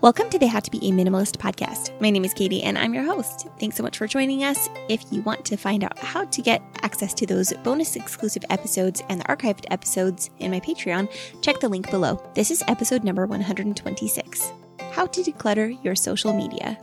Welcome to the How to Be a Minimalist podcast. My name is Katie and I'm your host. Thanks so much for joining us. If you want to find out how to get access to those bonus exclusive episodes and the archived episodes in my Patreon, check the link below. This is episode number 126 How to Declutter Your Social Media.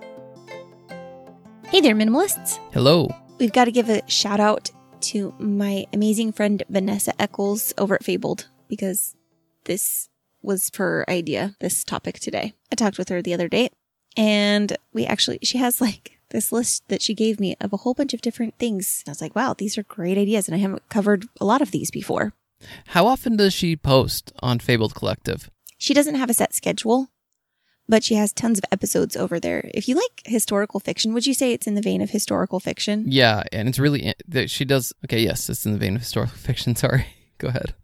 Hey there, minimalists. Hello. We've got to give a shout out to my amazing friend Vanessa Eccles over at Fabled because this was her idea, this topic today. I talked with her the other day and we actually, she has like this list that she gave me of a whole bunch of different things. I was like, wow, these are great ideas. And I haven't covered a lot of these before. How often does she post on Fabled Collective? She doesn't have a set schedule, but she has tons of episodes over there. If you like historical fiction, would you say it's in the vein of historical fiction? Yeah, and it's really she does. Okay, yes, it's in the vein of historical fiction. Sorry, go ahead.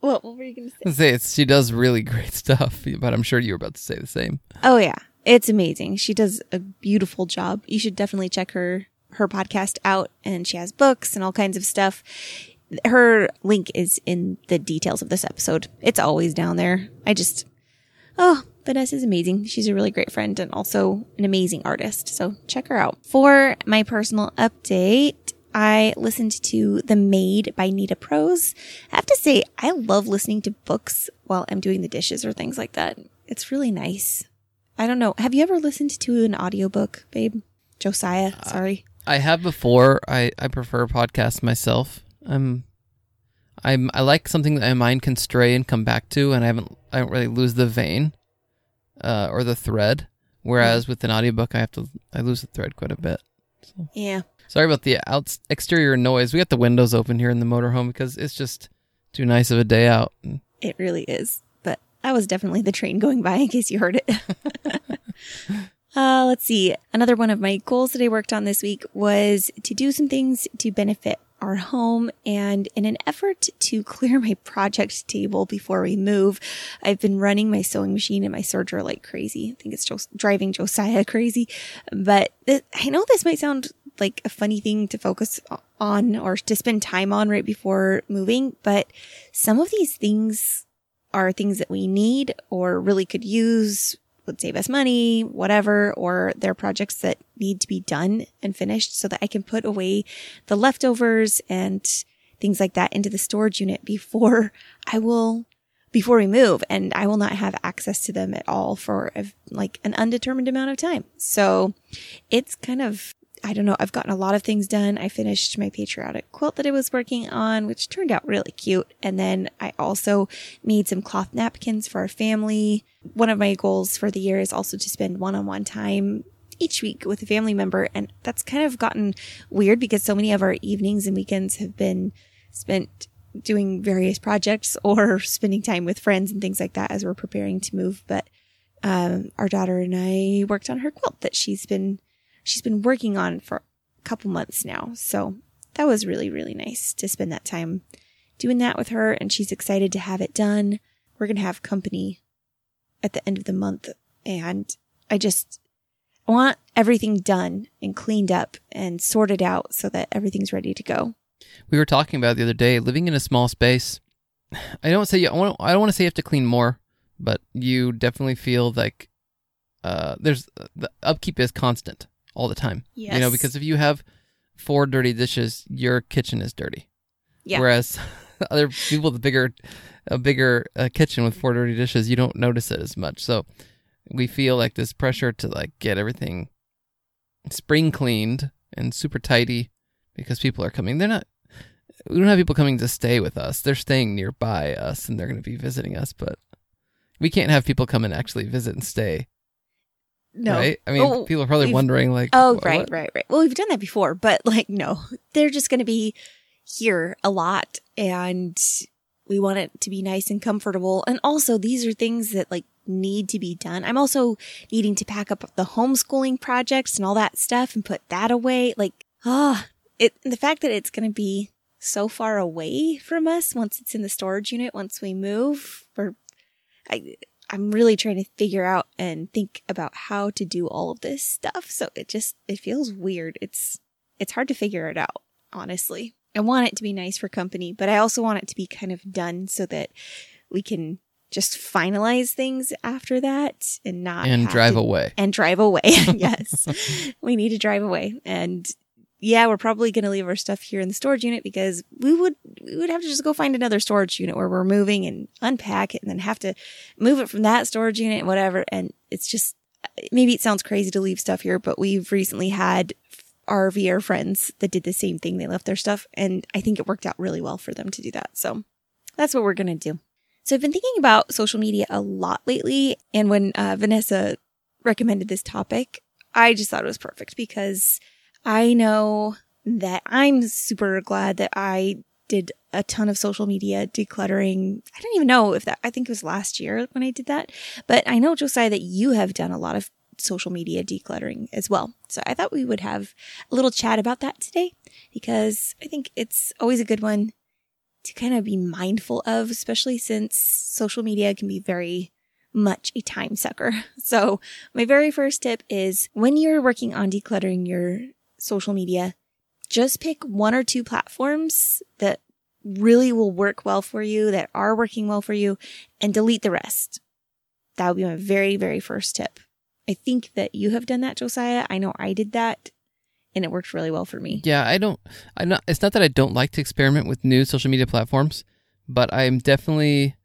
What, what were you going to say? Say it's she does really great stuff, but I'm sure you were about to say the same. Oh yeah, it's amazing. She does a beautiful job. You should definitely check her her podcast out and she has books and all kinds of stuff. Her link is in the details of this episode. It's always down there. I just Oh, Vanessa's amazing. She's a really great friend and also an amazing artist. So check her out. For my personal update, I listened to The Maid by Nita Prose. I have to say, I love listening to books while I'm doing the dishes or things like that. It's really nice. I don't know. Have you ever listened to an audiobook, babe? Josiah, sorry. I have before. I I prefer podcasts myself. I'm I'm I like something that my mind can stray and come back to, and I haven't I don't really lose the vein, uh, or the thread. Whereas with an audiobook, I have to I lose the thread quite a bit. So. Yeah. Sorry about the out exterior noise. We got the windows open here in the motorhome because it's just too nice of a day out. It really is. But that was definitely the train going by in case you heard it. uh, let's see. Another one of my goals that I worked on this week was to do some things to benefit our home. And in an effort to clear my project table before we move, I've been running my sewing machine and my serger like crazy. I think it's just driving Josiah crazy. But th- I know this might sound like a funny thing to focus on or to spend time on right before moving. But some of these things are things that we need or really could use, would save us money, whatever, or they're projects that need to be done and finished so that I can put away the leftovers and things like that into the storage unit before I will before we move and I will not have access to them at all for like an undetermined amount of time. So it's kind of I don't know. I've gotten a lot of things done. I finished my patriotic quilt that I was working on, which turned out really cute. And then I also made some cloth napkins for our family. One of my goals for the year is also to spend one on one time each week with a family member. And that's kind of gotten weird because so many of our evenings and weekends have been spent doing various projects or spending time with friends and things like that as we're preparing to move. But um, our daughter and I worked on her quilt that she's been she's been working on for a couple months now. So that was really, really nice to spend that time doing that with her. And she's excited to have it done. We're going to have company at the end of the month. And I just I want everything done and cleaned up and sorted out so that everything's ready to go. We were talking about the other day living in a small space. I don't say I want I don't want to say you have to clean more, but you definitely feel like uh, there's the upkeep is constant all the time. Yes. You know, because if you have four dirty dishes, your kitchen is dirty. Yeah. Whereas other people with a bigger, a bigger uh, kitchen with four dirty dishes, you don't notice it as much. So we feel like this pressure to like get everything spring cleaned and super tidy because people are coming. They're not. We don't have people coming to stay with us. They're staying nearby us and they're going to be visiting us, but we can't have people come and actually visit and stay No. Right? I mean, Oh, people are probably wondering, like, Oh, wh- right, what? right, right. Well, we've done that before, but like, no, they're just going to be here a lot and we want it to be nice and comfortable. And also, these are things that like need to be done. I'm also needing to pack up the homeschooling projects and all that stuff and put that away. Like, ah, it, the fact that it's going to be so far away from us once it's in the storage unit, once we move, or I, I'm really trying to figure out and think about how to do all of this stuff. So it just it feels weird. It's it's hard to figure it out, honestly. I want it to be nice for company, but I also want it to be kind of done so that we can just finalize things after that and not and drive to- away. and drive away. yes. we need to drive away. And yeah, we're probably going to leave our stuff here in the storage unit because we would we would have to just go find another storage unit where we're moving and unpack it and then have to move it from that storage unit and whatever and it's just maybe it sounds crazy to leave stuff here, but we've recently had RVer friends that did the same thing. They left their stuff and I think it worked out really well for them to do that. So that's what we're going to do. So I've been thinking about social media a lot lately. And when uh, Vanessa recommended this topic, I just thought it was perfect because I know that I'm super glad that I did a ton of social media decluttering. I don't even know if that, I think it was last year when I did that, but I know Josiah that you have done a lot of social media decluttering as well. So I thought we would have a little chat about that today because I think it's always a good one to kind of be mindful of, especially since social media can be very much a time sucker. So my very first tip is when you're working on decluttering your social media, just pick one or two platforms that really will work well for you, that are working well for you, and delete the rest. That would be my very, very first tip. I think that you have done that, Josiah. I know I did that and it worked really well for me. Yeah, I don't. I'm not. It's not that I don't like to experiment with new social media platforms, but I'm definitely,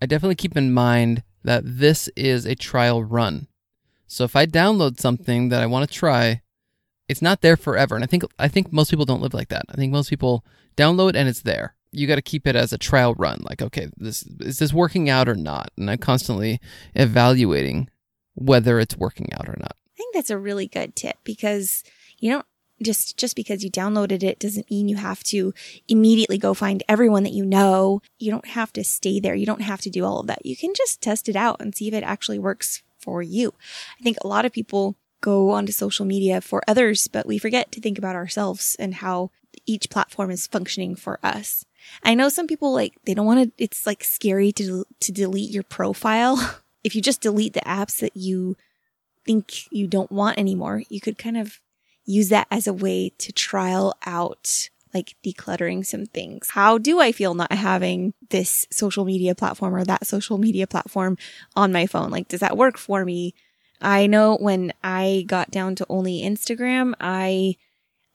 I definitely keep in mind that this is a trial run. So if I download something that I want to try, it's not there forever. And I think I think most people don't live like that. I think most people download and it's there. You got to keep it as a trial run. Like, okay, this is this working out or not? And I'm constantly evaluating whether it's working out or not. I think that's a really good tip because you don't just just because you downloaded it doesn't mean you have to immediately go find everyone that you know. You don't have to stay there. You don't have to do all of that. You can just test it out and see if it actually works for you. I think a lot of people go onto social media for others, but we forget to think about ourselves and how each platform is functioning for us. I know some people like they don't want to it's like scary to to delete your profile. if you just delete the apps that you think you don't want anymore, you could kind of use that as a way to trial out like decluttering some things. How do I feel not having this social media platform or that social media platform on my phone? Like, does that work for me? I know when I got down to only Instagram, I,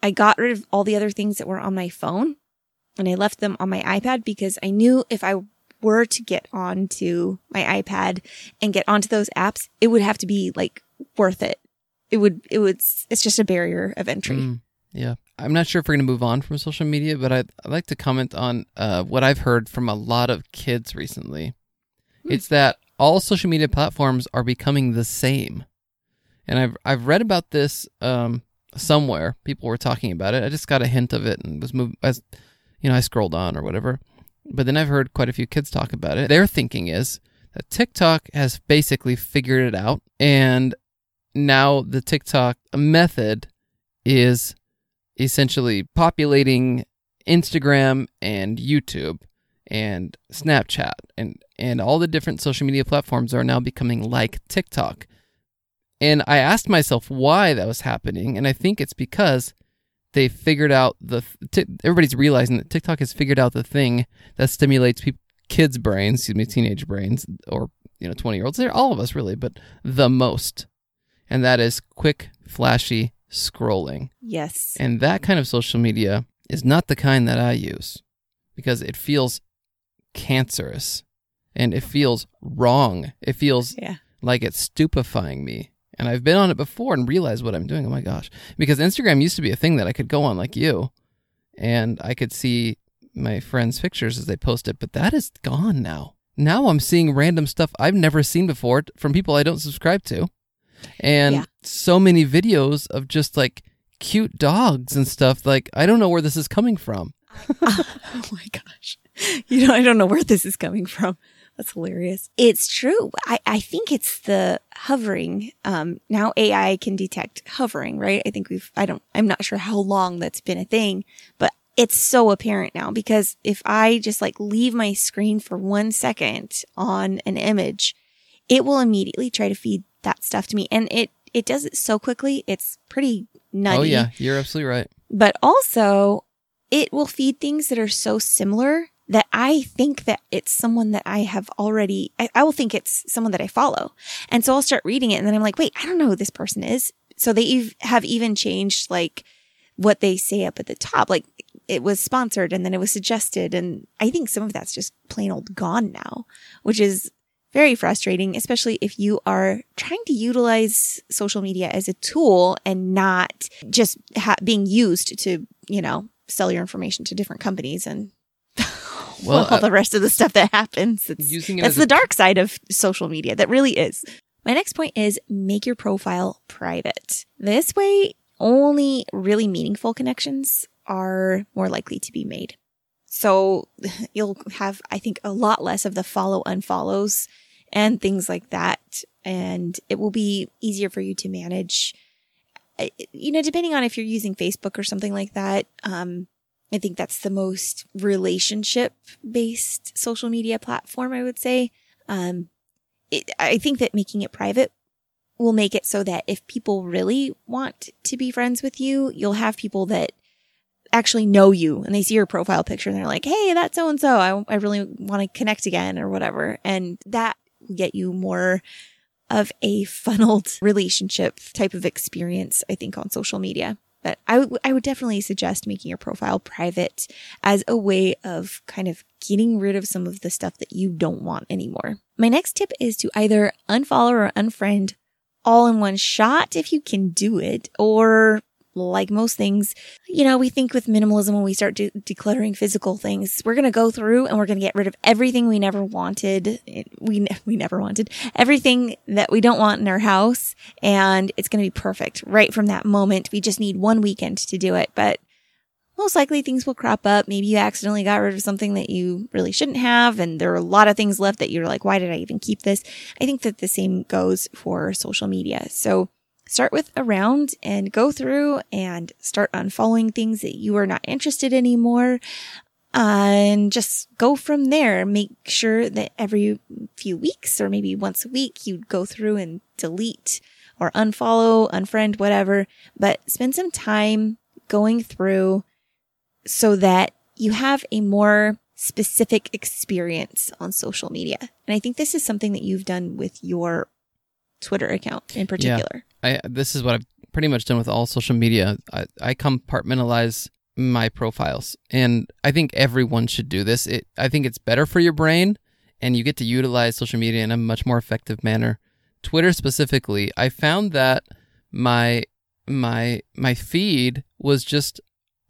I got rid of all the other things that were on my phone and I left them on my iPad because I knew if I were to get onto my iPad and get onto those apps, it would have to be like worth it. It would, it would, it's just a barrier of entry. Mm, yeah. I'm not sure if we're going to move on from social media, but I'd, I'd like to comment on uh, what I've heard from a lot of kids recently. Hmm. It's that all social media platforms are becoming the same. And I've, I've read about this um, somewhere. People were talking about it. I just got a hint of it and was moved as, you know, I scrolled on or whatever. But then I've heard quite a few kids talk about it. Their thinking is that TikTok has basically figured it out and now the TikTok method is essentially populating Instagram and YouTube and Snapchat and and all the different social media platforms are now becoming like TikTok. And I asked myself why that was happening and I think it's because they figured out the t- everybody's realizing that TikTok has figured out the thing that stimulates kids' brains, excuse me, teenage brains or you know 20 year olds. They're all of us really, but the most and that is quick, flashy scrolling. Yes. And that kind of social media is not the kind that I use because it feels cancerous and it feels wrong. It feels Yeah. like it's stupefying me. And I've been on it before and realized what I'm doing. Oh my gosh. Because Instagram used to be a thing that I could go on like you and I could see my friends' pictures as they post it, but that is gone now. Now I'm seeing random stuff I've never seen before from people I don't subscribe to and Yeah. so many videos of just like cute dogs and stuff. Like I don't know where this is coming from. oh my gosh. You know, I don't know where this is coming from. That's hilarious. It's true. I, I think it's the hovering. Um, now AI can detect hovering, right? I think we've, I don't, I'm not sure how long that's been a thing, but it's so apparent now because if I just like leave my screen for one second on an image, it will immediately try to feed that stuff to me. And it, it does it so quickly. It's pretty nutty Oh yeah, you're absolutely right. but also it will feed things that are so similar that I think that it's someone that I have already, I, I will think it's someone that I follow. And so I'll start reading it and then I'm like, wait, I don't know who this person is. So they have even changed like what they say up at the top. Like it was sponsored and then it was suggested. And I think some of that's just plain old gone now, which is very frustrating, especially if you are trying to utilize social media as a tool and not just ha- being used to, you know, sell your information to different companies and well, all uh, the rest of the stuff that happens. It's, that's the a- dark side of social media. That really is. My next point is make your profile private. This way, only really meaningful connections are more likely to be made. So you'll have, I think, a lot less of the follow unfollows and things like that. And it will be easier for you to manage, you know, depending on if you're using Facebook or something like that. Um, I think that's the most relationship based social media platform, I would say. Um, it, I think that making it private will make it so that if people really want to be friends with you, you'll have people that actually know you and they see your profile picture and they're like, Hey, that's so and so. I, I really want to connect again or whatever. And that will get you more of a funneled relationship type of experience, I think, on social media. But I, w- I would definitely suggest making your profile private as a way of kind of getting rid of some of the stuff that you don't want anymore. My next tip is to either unfollow or unfriend all in one shot if you can do it, or like most things, you know, we think with minimalism when we start de- decluttering physical things, we're going to go through and we're going to get rid of everything we never wanted. We, ne- we never wanted everything that we don't want in our house. And it's going to be perfect right from that moment. We just need one weekend to do it. But most likely things will crop up. Maybe you accidentally got rid of something that you really shouldn't have. And there are a lot of things left that you're like, why did I even keep this? I think that the same goes for social media. So start with around and go through and start unfollowing things that you are not interested in anymore. and just go from there. Make sure that every few weeks or maybe once a week you go through and delete or unfollow, unfriend, whatever, but spend some time going through so that you have a more specific experience on social media. And I think this is something that you've done with your Twitter account in particular. I this is what I've pretty much done with all social media. I, I compartmentalize my profiles, and I think everyone should do this. It I think it's better for your brain, and you get to utilize social media in a much more effective manner. Twitter specifically, I found that my my my feed was just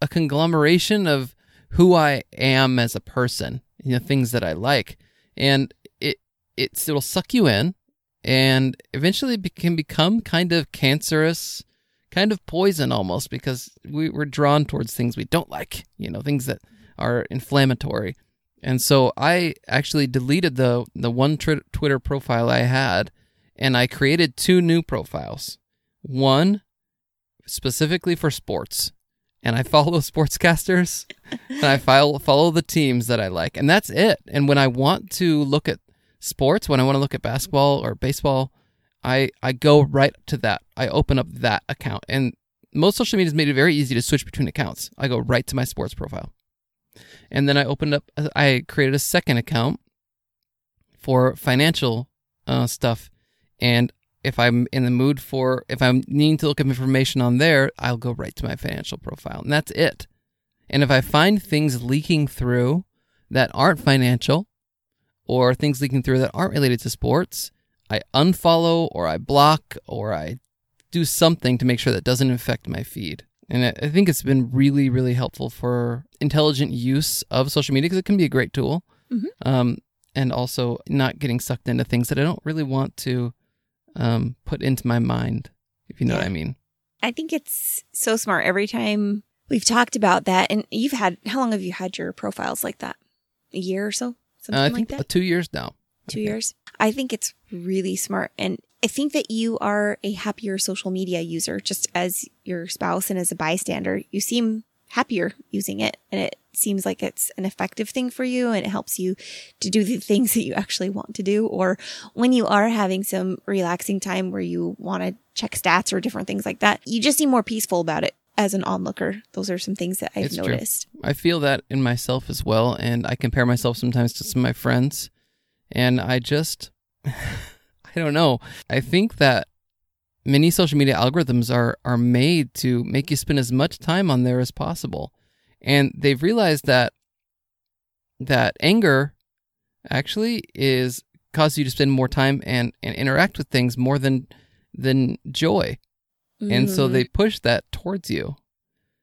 a conglomeration of who I am as a person, you know, things that I like, and it it it'll suck you in and eventually be- can become kind of cancerous, kind of poison almost, because we, we're drawn towards things we don't like, you know, things that are inflammatory. And so I actually deleted the the one tr- Twitter profile I had, and I created two new profiles. One specifically for sports, and I follow sportscasters, and I follow follow the teams that I like, and that's it. And when I want to look at sports, when I want to look at basketball or baseball, I I go right to that. I open up that account, and most social media has made it very easy to switch between accounts. I go right to my sports profile, and then I opened up. I created a second account for financial uh, stuff, and if I'm in the mood for, if I'm needing to look up information on there, I'll go right to my financial profile, and that's it. And if I find things leaking through that aren't financial, or things leaking through that aren't related to sports, I unfollow or I block or I do something to make sure that doesn't affect my feed. And I think it's been really, really helpful for intelligent use of social media because it can be a great tool. Mm-hmm. Um, and also not getting sucked into things that I don't really want to um, put into my mind, if you know yeah. what I mean. I think it's so smart every time we've talked about that. And you've had, how long have you had your profiles like that? A year or so? Something uh, I think like that? two years now. Two I years. I think it's really smart. And I think that you are a happier social media user just as your spouse and as a bystander. You seem happier using it and it seems like it's an effective thing for you and it helps you to do the things that you actually want to do. Or when you are having some relaxing time where you want to check stats or different things like that, you just seem more peaceful about it. As an onlooker. Those are some things that I've It's true. noticed. I feel that in myself as well, and I compare myself sometimes to some of my friends, and I just, I don't know. I think that many social media algorithms are are made to make you spend as much time on there as possible, and they've realized that that anger actually is causes you to spend more time and and interact with things more than than joy, and so Mhm. they push that towards you.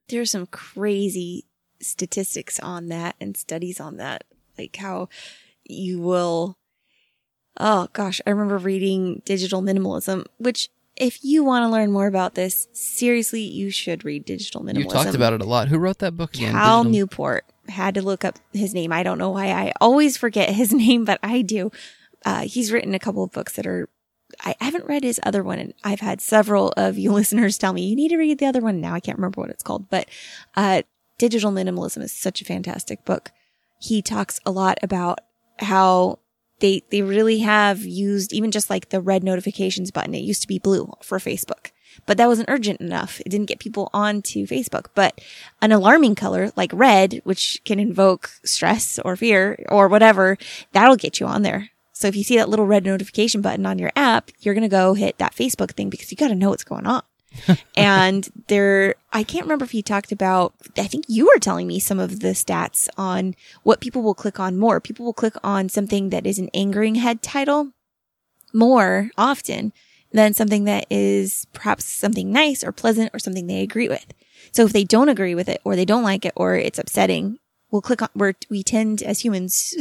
there's some crazy statistics on that and studies on that, like how you will. Oh gosh, I remember reading Digital Minimalism, which if you want to learn more about this, seriously, you should read Digital Minimalism. You talked about it a lot. Who wrote that book again? Cal Digital- Newport. Had to look up his name. I don't know why I always forget his name, but I do. Uh, he's written a couple of books that are. I haven't read his other one, and I've had several of you listeners tell me you need to read the other one. Now I can't remember what it's called, but uh, Digital Minimalism is such a fantastic book. He talks a lot about how they they really have used even just like the red notifications button. It used to be blue for Facebook, but that wasn't urgent enough. It didn't get people onto Facebook. But an alarming color like red, which can invoke stress or fear or whatever, that'll get you on there. So if you see that little red notification button on your app, you're going to go hit that Facebook thing because you got to know what's going on. and there, I can't remember if you talked about, I think you were telling me some of the stats on what people will click on more. People will click on something that is an angering head title more often than something that is perhaps something nice or pleasant or something they agree with. So if they don't agree with it or they don't like it or it's upsetting, we'll click on, we're, we tend as humans,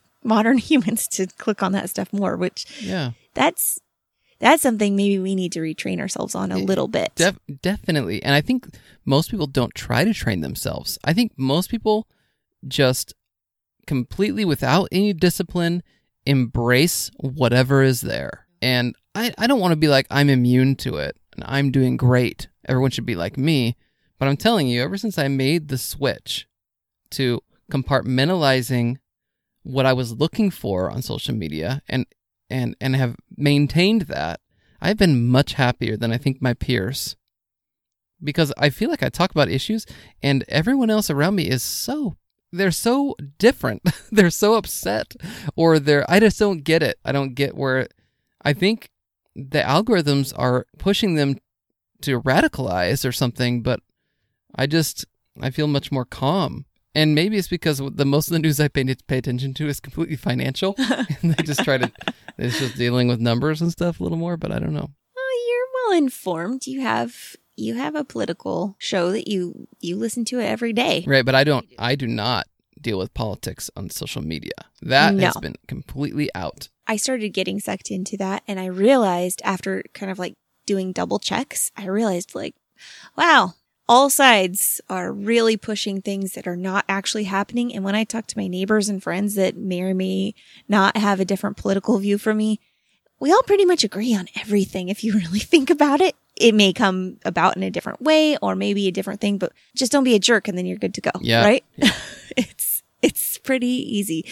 modern humans to click on that stuff more, which Yeah. that's, that's something maybe we need to retrain ourselves on a little bit. Def- definitely. And I think most people don't try to train themselves. I think most people just completely without any discipline embrace whatever is there. And I, I don't want to be like, I'm immune to it and I'm doing great. Everyone should be like me. But I'm telling you, ever since I made the switch to compartmentalizing what I was looking for on social media and and and have maintained that, I've been much happier than I think my peers. Because I feel like I talk about issues and everyone else around me is so they're so different. they're so upset or they're I just don't get it. I don't get where I think the algorithms are pushing them to radicalize or something, but I just I feel much more calm. And maybe it's because the most of the news I pay, pay attention to is completely financial, and they just try to it's just dealing with numbers and stuff a little more. But I don't know. Well, you're well informed. You have you have a political show that you you listen to it every day. Right, but I don't. I do not deal with politics on social media. That has been completely out. I started getting sucked into that, and I realized after kind of like doing double checks, I realized like, wow, all sides are really pushing things that are not actually happening. And when I talk to my neighbors and friends that may or may not have a different political view from me, we all pretty much agree on everything. If you really think about it, it may come about in a different way or maybe a different thing, but just don't be a jerk and then you're good to go. Yeah. Right? it's, it's pretty easy.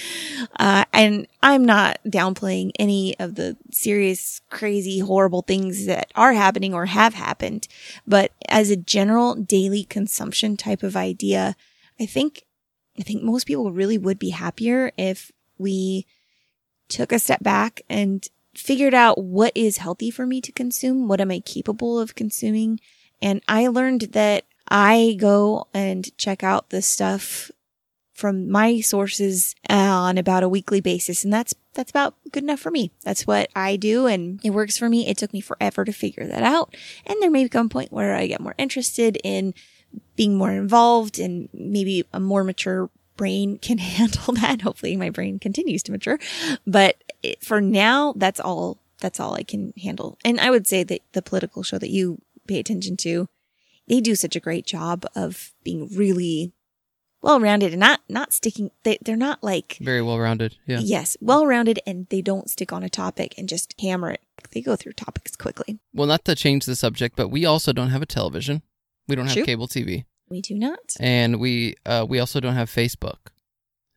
Uh, and I'm not downplaying any of the serious, crazy, horrible things that are happening or have happened. But as a general daily consumption type of idea, I think, I think most people really would be happier if we took a step back and figured out what is healthy for me to consume. What am I capable of consuming? And I learned that I go and check out the stuff from my sources on about a weekly basis. And that's, that's about good enough for me. That's what I do. And it works for me. It took me forever to figure that out. And there may come a point where I get more interested in being more involved and maybe a more mature brain can handle that. Hopefully my brain continues to mature. But it, for now, that's all, that's all I can handle. And I would say that the political show that you pay attention to, they do such a great job of being really well rounded and not, not sticking, they, they're not like, Very well rounded. Yeah. yes, well rounded and they don't stick on a topic and just hammer it. They go through topics quickly. Well, not to change the subject, but we also don't have a television. We don't have True. cable TV, We do not. and we uh, we also don't have Facebook.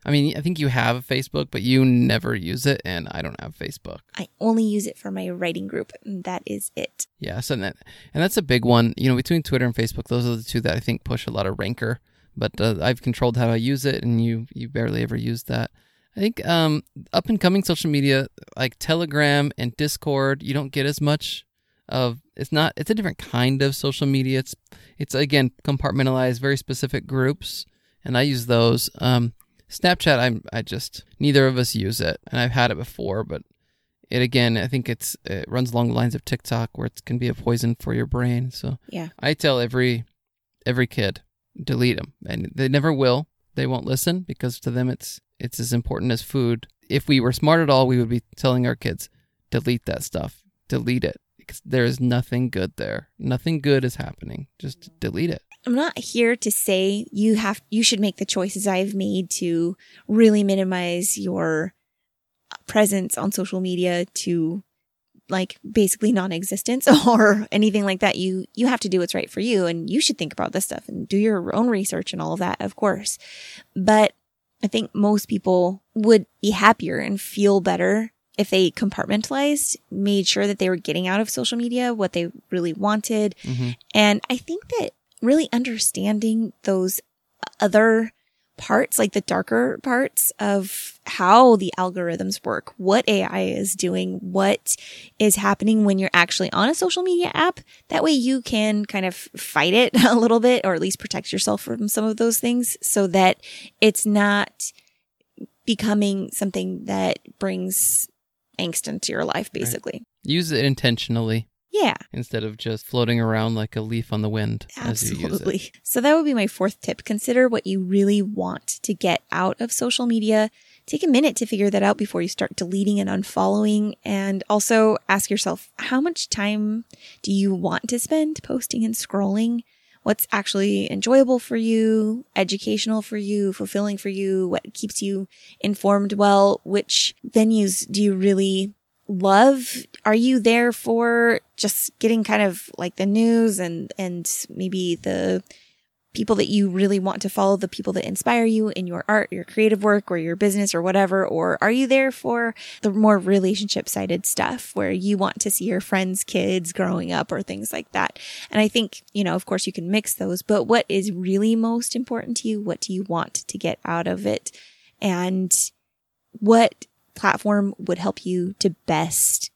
I mean, I think you have Facebook, but you never use it, and I don't have Facebook. I only use it for my writing group, and that is it. yes so that, and that's a big one. You know, between Twitter and Facebook, those are the two that I think push a lot of rancor. But uh, I've controlled how I use it, and you you barely ever use that. I think um, up and coming social media like Telegram and Discord, you don't get as much of. It's not. It's a different kind of social media. It's it's again compartmentalized, very specific groups, and I use those. Um, Snapchat, I'm I just neither of us use it, and I've had it before, but it again, I think it's it runs along the lines of TikTok, where it can be a poison for your brain. So Yeah. I tell every every kid delete them, and they never will. They won't listen because to them it's it's as important as food. If we were smart at all, we would be telling our kids delete that stuff, delete it because there is nothing good there. Nothing good is happening. Just delete it. I'm not here to say you have you should make the choices I've made to really minimize your presence on social media to like basically non-existence or anything like that. You you have to do what's right for you and you should think about this stuff and do your own research and all of that, of course. But I think most people would be happier and feel better if they compartmentalized, made sure that they were getting out of social media what they really wanted. Mm-hmm. And I think that really understanding those other parts, like the darker parts of how the algorithms work, what AI is doing, what is happening when you're actually on a social media app. That way you can kind of fight it a little bit or at least protect yourself from some of those things so that it's not becoming something that brings angst into your life, basically. Use it intentionally Yeah. instead of just floating around like a leaf on the wind as you use it. Absolutely. So that would be my fourth tip. Consider what you really want to get out of social media. Take a minute to figure that out before you start deleting and unfollowing. And also ask yourself, how much time do you want to spend posting and scrolling? What's actually enjoyable for you, educational for you, fulfilling for you? What keeps you informed well? Which venues do you really love are you there for just getting kind of like the news and and maybe the people that you really want to follow the people that inspire you in your art your creative work or your business or whatever? Or are you there for the more relationship sided stuff where you want to see your friends kids growing up or things like that? And i think you know of course you can mix those but what is really most important to you what do you want to get out of it? And what platform would help you to best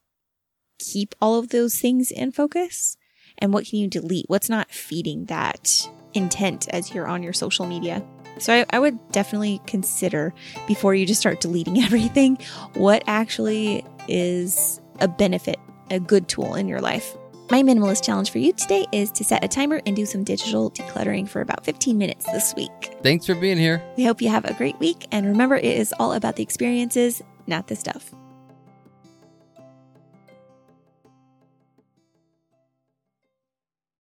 keep all of those things in focus? And what can you delete? What's not feeding that intent as you're on your social media? So I, I would definitely consider before you just start deleting everything, what actually is a benefit, a good tool in your life. My minimalist challenge for you today is to set a timer and do some digital decluttering for about 15 minutes this week. Thanks for being here. We hope you have a great week. And remember, it is all about the experiences, not the stuff.